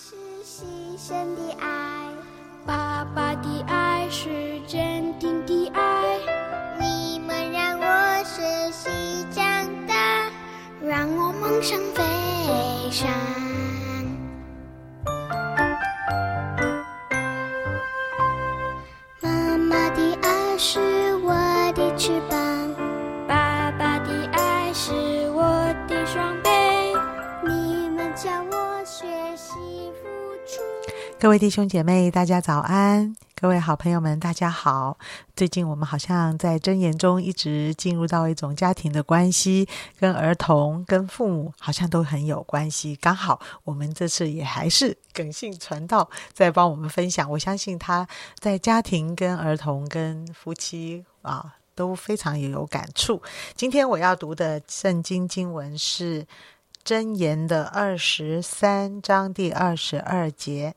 是牺牲的爱，爸爸的爱是坚定的爱，你们让我学习长大，让我梦想飞翔。妈妈的爱是各位弟兄姐妹，大家早安！各位好朋友们，大家好。最近我们好像在箴言中一直进入到一种家庭的关系，跟儿童、跟父母好像都很有关系。刚好我们这次也还是耿信传道在帮我们分享，我相信他在家庭、跟儿童、跟夫妻啊都非常有感触。今天我要读的圣经经文是箴言的二十三章第二十二节。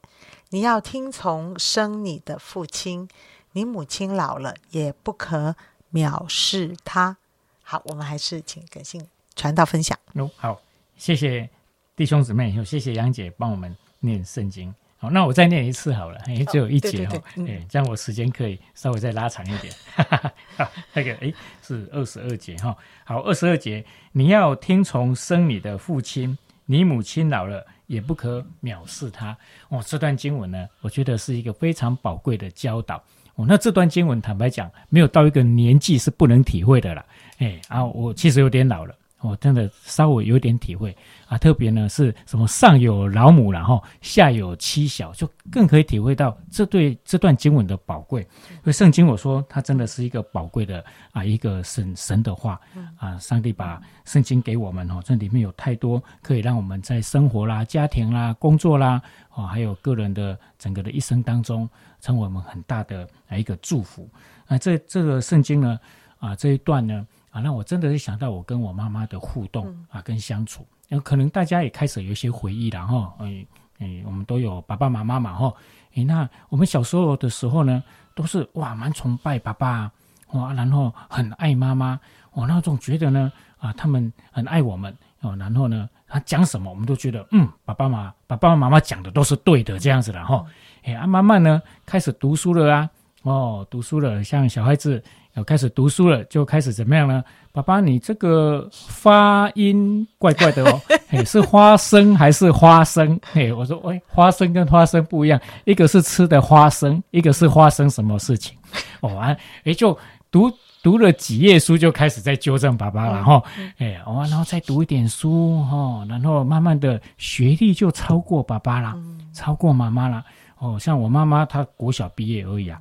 你要听从生你的父亲，你母亲老了也不可藐视他。好，我们还是请耿信传道分享。哦，好，谢谢弟兄姊妹，谢谢杨姐帮我们念圣经。好，那我再念一次好了，因为只有一节对哦对，对哎，这样我时间可以稍微再拉长一点。好，那个哎是二十二节哈。好，二十二节，你要听从生你的父亲，你母亲老了也不可藐视他。哦，这段经文呢，我觉得是一个非常宝贵的教导。哦，那这段经文坦白讲，没有到一个年纪是不能体会的啦。哎，啊，我其实有点老了。我真的稍微有点体会啊，特别呢是什么上有老母然后下有妻小，就更可以体会到这对这段经文的宝贵。因为圣经我说它真的是一个宝贵的啊一个神神的话啊，上帝把圣经给我们哦，这里面有太多可以让我们在生活啦、家庭啦、工作啦哦，还有个人的整个的一生当中，成为我们很大的啊一个祝福。啊这这个圣经呢啊这一段呢。啊，那我真的是想到我跟我妈妈的互动啊，跟相处，那可能大家也开始有一些回忆了哈，哎哎，我们都有爸爸妈妈嘛哈，哎，那我们小时候的时候呢，都是哇蛮崇拜爸爸哇，然后很爱妈妈，我那种觉得呢啊，他们很爱我们哦，然后呢，他讲什么我们都觉得嗯，爸爸妈爸爸妈妈讲的都是对的这样子的哈，哎，啊，慢慢呢开始读书了啊，哦，读书了，像小孩子。要开始读书了，就开始怎么样呢？爸爸，你这个发音怪怪的哦，嘿，是花生还是花生？嘿，我说，喂，花生跟花生不一样，一个是吃的花生，一个是花生什么事情？哦，完，哎，就读读了几页书，就开始在纠正爸爸了哈，哎，哦，然后再读一点书哈，然后慢慢的学历就超过爸爸啦，超过妈妈啦。哦，像我妈妈她国小毕业而已啊。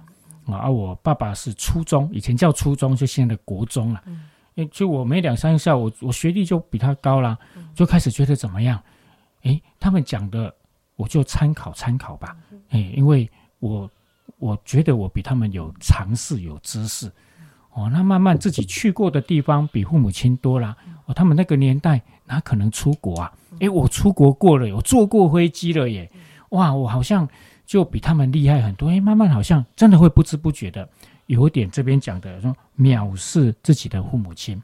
啊，我爸爸是初中，以前叫初中，就现在的国中了。嗯，就我没两三下，我我学历就比他高了，就开始觉得怎么样？诶，他们讲的我就参考参考吧。诶，因为我我觉得我比他们有尝试有知识。哦，那慢慢自己去过的地方比父母亲多啦。哦，他们那个年代哪可能出国啊？诶，我出国过了，我坐过飞机了耶！哇，我好像。就比他们厉害很多，哎，慢慢好像真的会不知不觉的有点这边讲的说藐视自己的父母亲。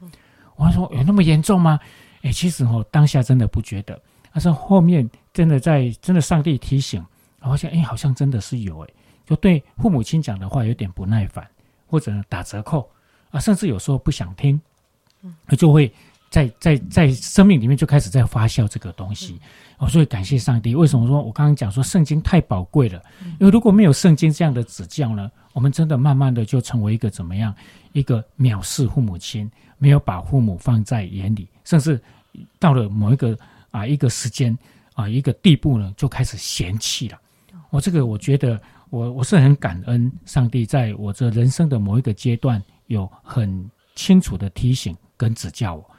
我说有那么严重吗？哎，其实哦，当下真的不觉得，但是后面真的在真的上帝提醒，好像哎，好像真的是有哎，就对父母亲讲的话有点不耐烦，或者打折扣啊，甚至有时候不想听，嗯，就会。在在在生命里面就开始在发酵这个东西，哦，所以感谢上帝。为什么说我刚刚讲说圣经太宝贵了？因为如果没有圣经这样的指教呢，我们真的慢慢的就成为一个怎么样？一个藐视父母亲，没有把父母放在眼里，甚至到了某一个啊一个时间啊一个地步呢，就开始嫌弃了。我这个我觉得我我是很感恩上帝，在我这人生的某一个阶段有很清楚的提醒跟指教我。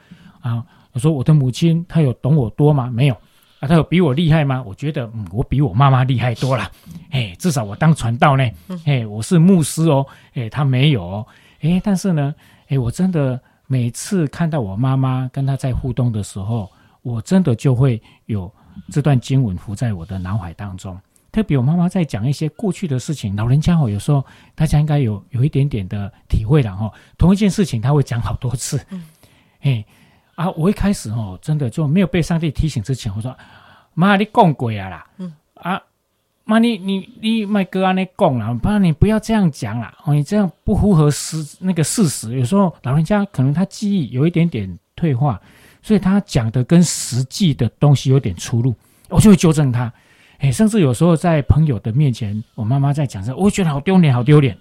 啊，我说我的母亲她有懂我多吗？没有啊，她有比我厉害吗？我觉得，嗯，我比我妈妈厉害多了。哎，至少我当传道呢，哎，我是牧师哦，哎，她没有哦，哎，但是呢，哎，我真的每次看到我妈妈跟她在互动的时候，我真的就会有这段经文浮在我的脑海当中。特别我妈妈在讲一些过去的事情，老人家哦，有时候大家应该有有一点点的体会了哈。同一件事情，他会讲好多次，哎。啊，我一开始哦，真的就没有被上帝提醒之前，我说：“妈，你讲鬼啊啦！”嗯，啊，妈你你你麦哥安尼讲啦，爸你不要这样讲啦，哦，你这样不符合事那个事实。有时候老人家可能他记忆有一点点退化，所以他讲的跟实际的东西有点出入，我就会纠正他。哎，甚至有时候在朋友的面前，我妈妈在讲这，我会觉得好丢脸，好丢脸。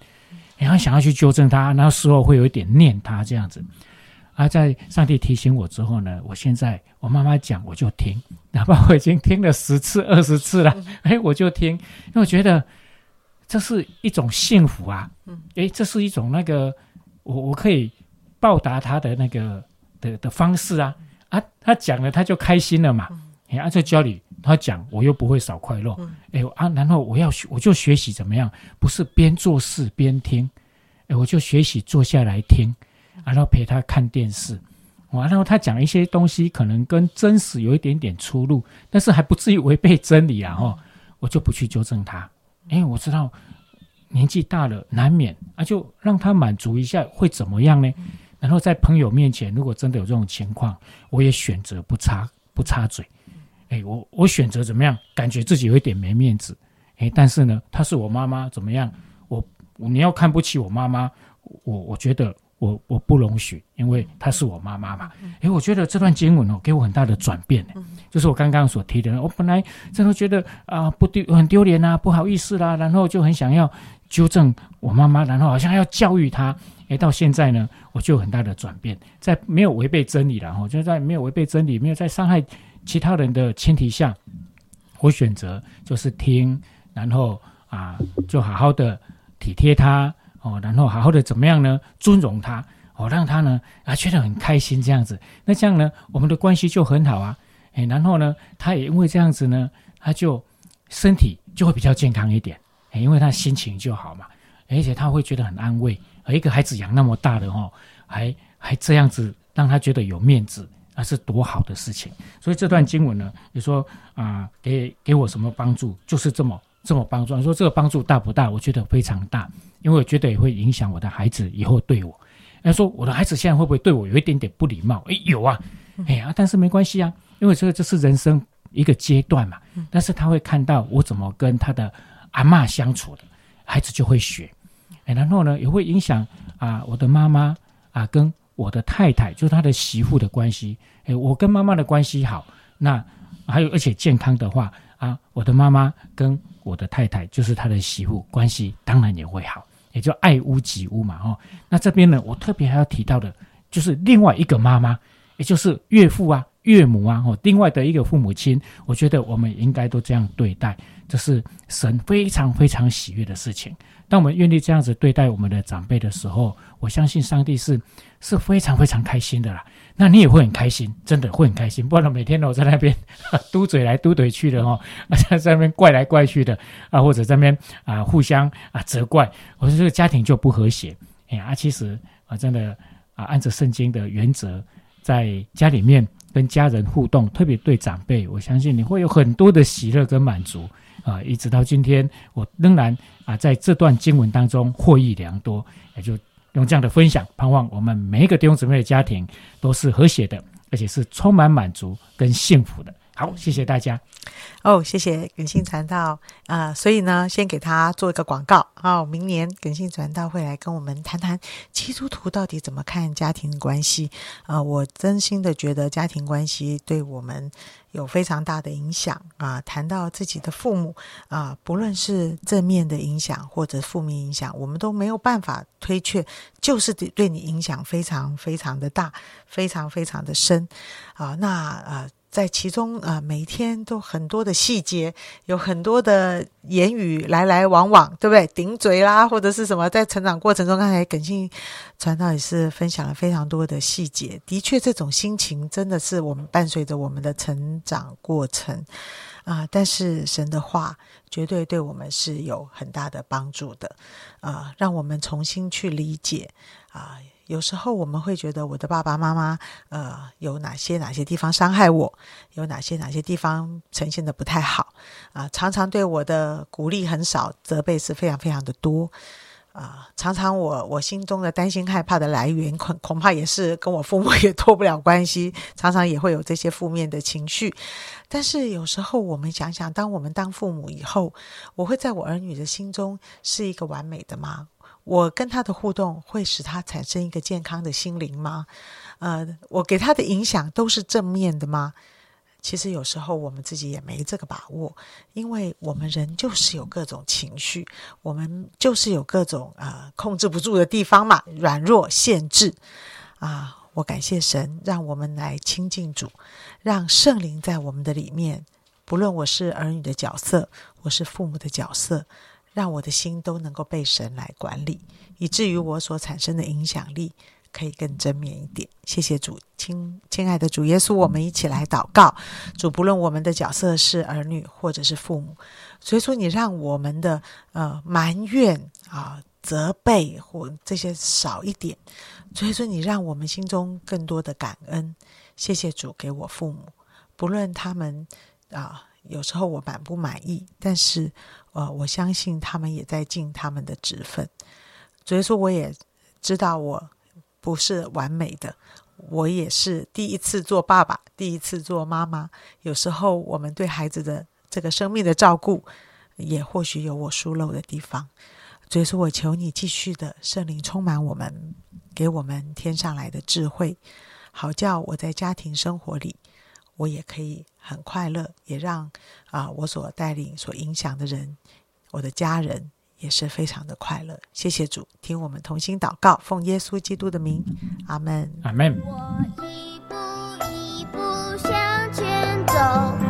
然后想要去纠正他，然后事后会有一点念他这样子。而在上帝提醒我之后呢，我现在我妈妈讲我就听，哪怕我已经听了十次、二十次了，哎，我就听，因为我觉得这是一种幸福啊，嗯，哎，这是一种那个我我可以报答他的那个的的方式啊，啊，他讲了他就开心了嘛，哎，按照教理他讲，我又不会少快乐，哎啊，然后我要学我就学习怎么样，不是边做事边听，哎，我就学习坐下来听。然后陪他看电视，完然后他讲一些东西，可能跟真实有一点点出入，但是还不至于违背真理啊！哦，我就不去纠正他，因为我知道年纪大了难免啊，就让他满足一下会怎么样呢？然后在朋友面前，如果真的有这种情况，我也选择不插不插嘴。哎，我我选择怎么样？感觉自己有一点没面子。哎，但是呢，她是我妈妈，怎么样？我你要看不起我妈妈，我我觉得。我我不容许，因为她是我妈妈嘛。哎，我觉得这段经文哦，给我很大的转变呢。就是我刚刚所提的，我本来真的觉得啊，不丢很丢脸啊，不好意思啦，然后就很想要纠正我妈妈，然后好像要教育她。哎，到现在呢，我就有很大的转变，在没有违背真理然后就在没有违背真理、没有在伤害其他人的前提下，我选择就是听，然后啊，就好好的体贴她。哦，然后好好的怎么样呢？尊重他，哦，让他呢啊觉得很开心这样子。那这样呢，我们的关系就很好啊。哎，然后呢，他也因为这样子呢，他就身体就会比较健康一点。因为他心情就好嘛，而且他会觉得很安慰。一个孩子养那么大的哦，还还这样子让他觉得有面子，那是多好的事情。所以这段经文呢，你说啊，给给我什么帮助？就是这么。这么帮助，你说这个帮助大不大？我觉得非常大，因为我觉得也会影响我的孩子以后对我。他说我的孩子现在会不会对我有一点点不礼貌？哎，有啊，哎呀，但是没关系啊，因为这个这是人生一个阶段嘛。但是他会看到我怎么跟他的阿妈相处的，孩子就会学。哎，然后呢，也会影响啊，我的妈妈啊，跟我的太太，就是他的媳妇的关系。哎，我跟妈妈的关系好，那还有而且健康的话啊，我的妈妈跟我的太太就是他的媳妇，关系当然也会好，也就爱屋及乌嘛，哦。那这边呢，我特别还要提到的，就是另外一个妈妈，也就是岳父啊、岳母啊，哦，另外的一个父母亲，我觉得我们应该都这样对待，这是神非常非常喜悦的事情。当我们愿意这样子对待我们的长辈的时候，我相信上帝是是非常非常开心的啦。那你也会很开心，真的会很开心。不然每天我在那边 嘟嘴来嘟嘴去的哦，在 在那边怪来怪去的啊，或者在那边啊互相啊责怪，我说这个家庭就不和谐。哎呀，其实啊，真的啊，按照圣经的原则，在家里面跟家人互动，特别对长辈，我相信你会有很多的喜乐跟满足啊。一直到今天，我仍然啊在这段经文当中获益良多，也就。用这样的分享，盼望我们每一个弟兄姊妹的家庭都是和谐的，而且是充满满足跟幸福的。好，谢谢大家。哦，谢谢耿信传道啊，所以呢，先给他做一个广告啊，明年耿信传道会来跟我们谈谈基督徒到底怎么看家庭关系啊。我真心的觉得家庭关系对我们有非常大的影响啊。谈到自己的父母啊，不论是正面的影响或者负面影响，我们都没有办法推却，就是对对你影响非常非常的大，非常非常的深啊。那呃。在其中啊，每天都很多的细节，有很多的言语来来往往，对不对？顶嘴啦，或者是什么？在成长过程中，刚才耿信传道也是分享了非常多的细节。的确，这种心情真的是我们伴随着我们的成长过程啊。但是神的话绝对对我们是有很大的帮助的啊，让我们重新去理解啊。有时候我们会觉得我的爸爸妈妈，呃，有哪些哪些地方伤害我，有哪些哪些地方呈现的不太好，啊，常常对我的鼓励很少，责备是非常非常的多，啊、常常我我心中的担心害怕的来源，恐恐怕也是跟我父母也脱不了关系，常常也会有这些负面的情绪。但是有时候我们想想，当我们当父母以后，我会在我儿女的心中是一个完美的吗？我跟他的互动会使他产生一个健康的心灵吗？呃，我给他的影响都是正面的吗？其实有时候我们自己也没这个把握，因为我们人就是有各种情绪，我们就是有各种呃控制不住的地方嘛，软弱限制啊。我感谢神，让我们来亲近主，让圣灵在我们的里面，不论我是儿女的角色，我是父母的角色，让我的心都能够被神来管理，以至于我所产生的影响力可以更正面一点。谢谢主，亲亲爱的主耶稣，我们一起来祷告。主，不论我们的角色是儿女或者是父母，所以说你让我们的呃埋怨啊、责备或这些少一点。所以说你让我们心中更多的感恩。谢谢主给我父母，不论他们啊、有时候我满不满意，但是呃，我相信他们也在尽他们的职分。所以说，我也知道我不是完美的，我也是第一次做爸爸，第一次做妈妈。有时候我们对孩子的这个生命的照顾，也或许有我疏漏的地方。所以说我求你继续的圣灵充满我们，给我们天上来的智慧，好叫我在家庭生活里，我也可以很快乐，也让啊、我所带领、所影响的人，我的家人也是非常的快乐。谢谢主，听我们同心祷告，奉耶稣基督的名，阿门，阿门。我一步一步向前走。